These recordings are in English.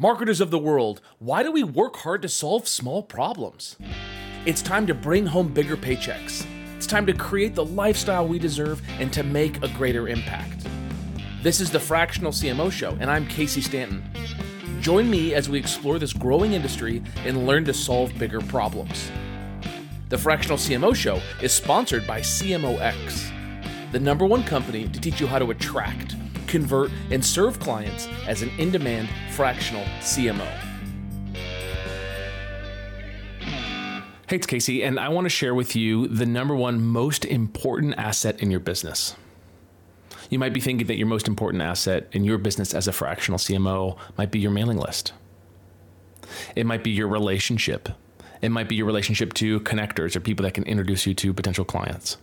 Marketers of the world, why do we work hard to solve small problems? It's time to bring home bigger paychecks. It's time to create the lifestyle we deserve and to make a greater impact. This is the Fractional CMO Show, and I'm Casey Stanton. Join me as we explore this growing industry and learn to solve bigger problems. The Fractional CMO Show is sponsored by CMOX, the number one company to teach you how to attract, convert, and serve clients as an in demand fractional CMO. Hey, it's Casey, and I want to share with you the number one most important asset in your business. You might be thinking that your most important asset in your business as a fractional CMO might be your mailing list. It might be your relationship. It might be your relationship to connectors or people that can introduce you to potential clients.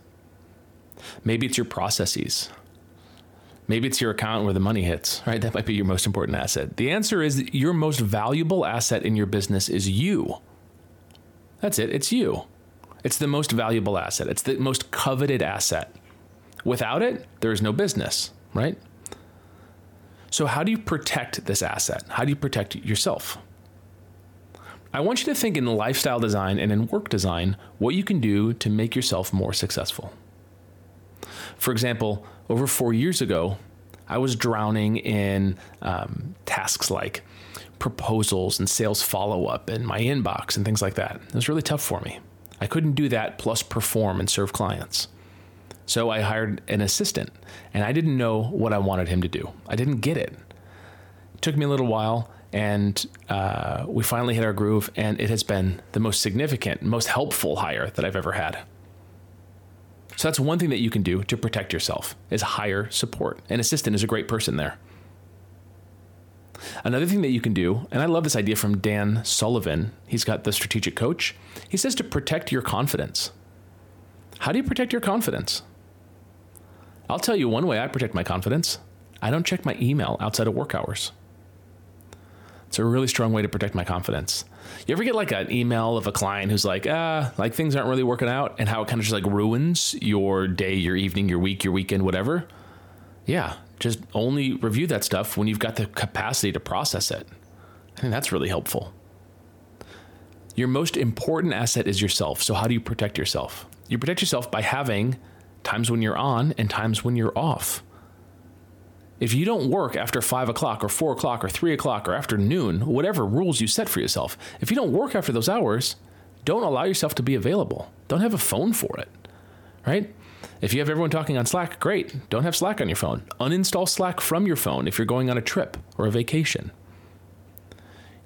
Maybe it's your processes. Maybe it's your account where the money hits, right? That might be your most important asset. The answer is your most valuable asset in your business is you. That's it, it's you. It's the most valuable asset, it's the most coveted asset. Without it, there is no business, right? So, how do you protect this asset? How do you protect yourself? I want you to think in lifestyle design and in work design what you can do to make yourself more successful. For example, over four years ago, I was drowning in um, tasks like proposals and sales follow up in my inbox and things like that. It was really tough for me. I couldn't do that plus perform and serve clients. So I hired an assistant and I didn't know what I wanted him to do. I didn't get it. It took me a little while and uh, we finally hit our groove, and it has been the most significant, most helpful hire that I've ever had. So that's one thing that you can do to protect yourself is hire support. An assistant is a great person there. Another thing that you can do, and I love this idea from Dan Sullivan, he's got the strategic coach. He says to protect your confidence. How do you protect your confidence? I'll tell you one way I protect my confidence I don't check my email outside of work hours. It's a really strong way to protect my confidence. You ever get like an email of a client who's like, ah, like things aren't really working out and how it kind of just like ruins your day, your evening, your week, your weekend, whatever? Yeah, just only review that stuff when you've got the capacity to process it. I think that's really helpful. Your most important asset is yourself. So, how do you protect yourself? You protect yourself by having times when you're on and times when you're off. If you don't work after five o'clock or four o'clock or three o'clock or after noon, whatever rules you set for yourself, if you don't work after those hours, don't allow yourself to be available. Don't have a phone for it, right? If you have everyone talking on Slack, great. Don't have Slack on your phone. Uninstall Slack from your phone if you're going on a trip or a vacation.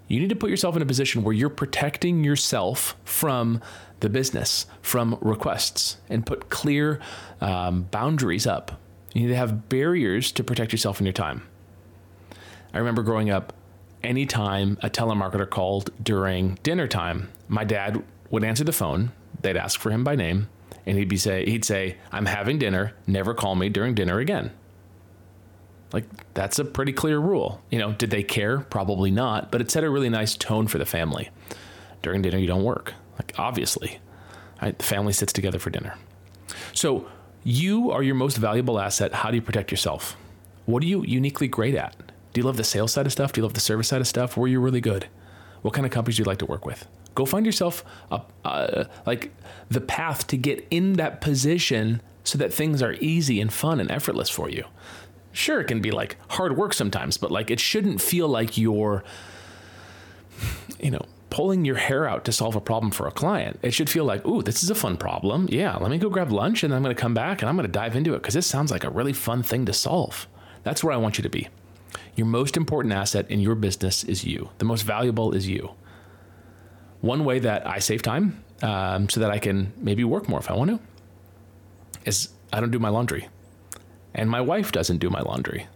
You need to put yourself in a position where you're protecting yourself from the business, from requests, and put clear um, boundaries up you need to have barriers to protect yourself and your time. I remember growing up, anytime a telemarketer called during dinner time, my dad would answer the phone. They'd ask for him by name, and he'd be say he'd say, "I'm having dinner. Never call me during dinner again." Like that's a pretty clear rule. You know, did they care? Probably not, but it set a really nice tone for the family. During dinner, you don't work. Like obviously, right? The family sits together for dinner. So you are your most valuable asset. How do you protect yourself? What are you uniquely great at? Do you love the sales side of stuff? Do you love the service side of stuff? Where are you really good? What kind of companies do you like to work with? Go find yourself a, uh, like the path to get in that position so that things are easy and fun and effortless for you. Sure, it can be like hard work sometimes, but like it shouldn't feel like you're, you know, pulling your hair out to solve a problem for a client. It should feel like, ooh, this is a fun problem. Yeah, let me go grab lunch and I'm going to come back and I'm going to dive into it because this sounds like a really fun thing to solve. That's where I want you to be. Your most important asset in your business is you. The most valuable is you. One way that I save time um, so that I can maybe work more if I want to is I don't do my laundry. And my wife doesn't do my laundry.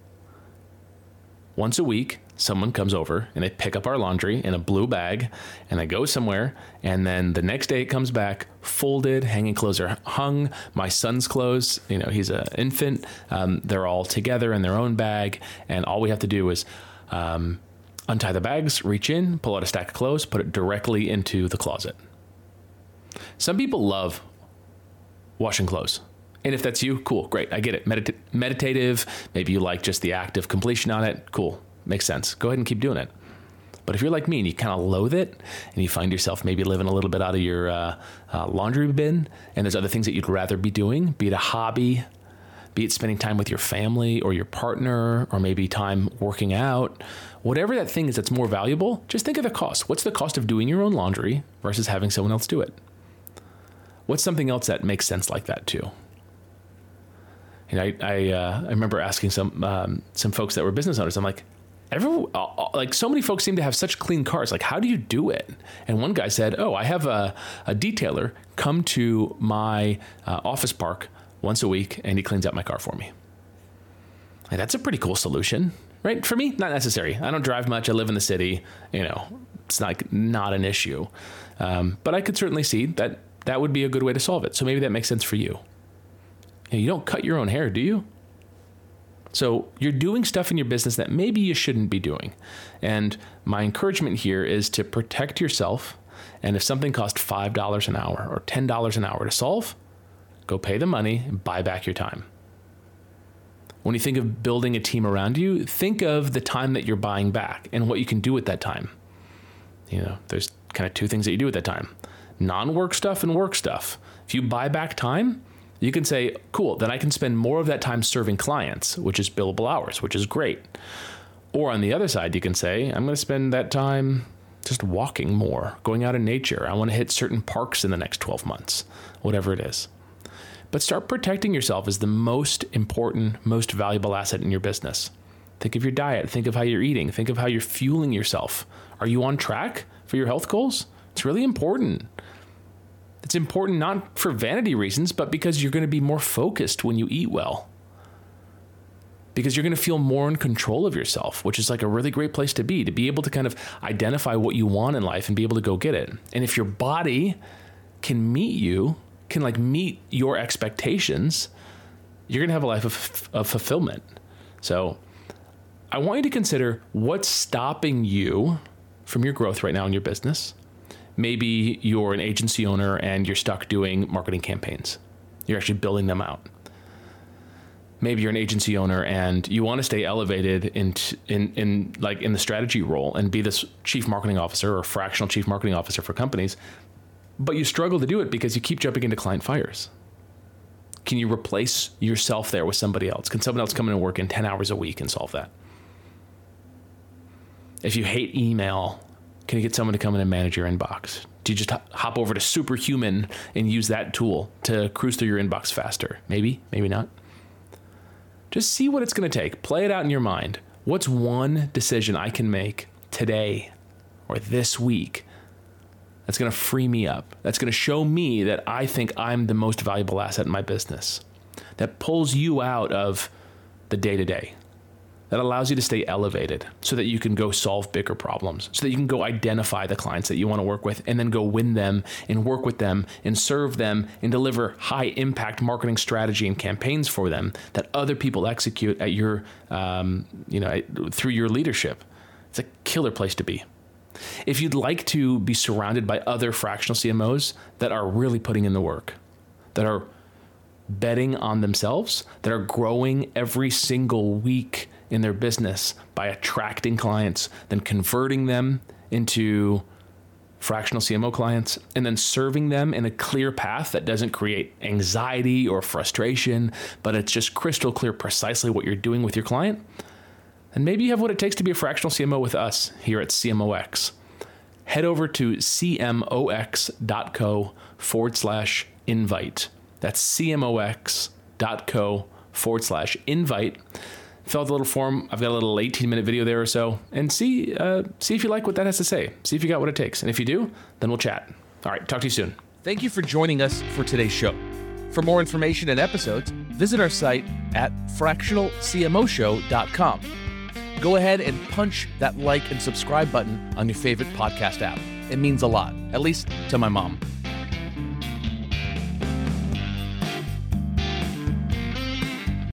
Once a week, someone comes over and they pick up our laundry in a blue bag and they go somewhere and then the next day it comes back folded hanging clothes are hung my son's clothes you know he's an infant um, they're all together in their own bag and all we have to do is um, untie the bags reach in pull out a stack of clothes put it directly into the closet some people love washing clothes and if that's you, cool, great. I get it. Medita- meditative. Maybe you like just the act of completion on it. Cool makes sense. Go ahead and keep doing it. But if you're like me and you kind of loathe it and you find yourself maybe living a little bit out of your uh, uh, laundry bin and there's other things that you'd rather be doing, be it a hobby, be it spending time with your family or your partner, or maybe time working out, whatever that thing is that's more valuable, just think of the cost. What's the cost of doing your own laundry versus having someone else do it? What's something else that makes sense like that too? And I I, uh, I remember asking some um, some folks that were business owners. I'm like, everyone like so many folks seem to have such clean cars. Like, how do you do it? And one guy said, "Oh, I have a, a detailer come to my uh, office park once a week, and he cleans out my car for me." And that's a pretty cool solution, right? For me, not necessary. I don't drive much. I live in the city. You know, it's like not an issue. Um, but I could certainly see that that would be a good way to solve it. So maybe that makes sense for you. You, know, you don't cut your own hair, do you? So you're doing stuff in your business that maybe you shouldn't be doing. And my encouragement here is to protect yourself. And if something costs $5 an hour or $10 an hour to solve, go pay the money and buy back your time. When you think of building a team around you, think of the time that you're buying back and what you can do with that time. You know, there's kind of two things that you do at that time non work stuff and work stuff. If you buy back time, you can say, cool, then I can spend more of that time serving clients, which is billable hours, which is great. Or on the other side, you can say, I'm going to spend that time just walking more, going out in nature. I want to hit certain parks in the next 12 months, whatever it is. But start protecting yourself as the most important, most valuable asset in your business. Think of your diet, think of how you're eating, think of how you're fueling yourself. Are you on track for your health goals? It's really important. It's important not for vanity reasons, but because you're going to be more focused when you eat well. Because you're going to feel more in control of yourself, which is like a really great place to be, to be able to kind of identify what you want in life and be able to go get it. And if your body can meet you, can like meet your expectations, you're going to have a life of, of fulfillment. So I want you to consider what's stopping you from your growth right now in your business maybe you're an agency owner and you're stuck doing marketing campaigns. You're actually building them out. Maybe you're an agency owner and you want to stay elevated in, in, in like in the strategy role and be this chief marketing officer or fractional chief marketing officer for companies, but you struggle to do it because you keep jumping into client fires. Can you replace yourself there with somebody else? Can someone else come in and work in 10 hours a week and solve that? If you hate email can you get someone to come in and manage your inbox? Do you just hop over to Superhuman and use that tool to cruise through your inbox faster? Maybe, maybe not. Just see what it's going to take. Play it out in your mind. What's one decision I can make today or this week that's going to free me up? That's going to show me that I think I'm the most valuable asset in my business. That pulls you out of the day to day that allows you to stay elevated so that you can go solve bigger problems, so that you can go identify the clients that you want to work with and then go win them and work with them and serve them and deliver high impact marketing strategy and campaigns for them that other people execute at your, um, you know, through your leadership. It's a killer place to be. If you'd like to be surrounded by other fractional CMOs that are really putting in the work, that are betting on themselves, that are growing every single week in their business by attracting clients, then converting them into fractional CMO clients, and then serving them in a clear path that doesn't create anxiety or frustration, but it's just crystal clear precisely what you're doing with your client. And maybe you have what it takes to be a fractional CMO with us here at CMOX. Head over to cmox.co forward slash invite. That's cmox.co forward slash invite fill out the little form. I've got a little 18 minute video there or so, and see uh, see if you like what that has to say. See if you got what it takes, and if you do, then we'll chat. All right, talk to you soon. Thank you for joining us for today's show. For more information and episodes, visit our site at fractionalcmoshow.com. Go ahead and punch that like and subscribe button on your favorite podcast app. It means a lot, at least to my mom.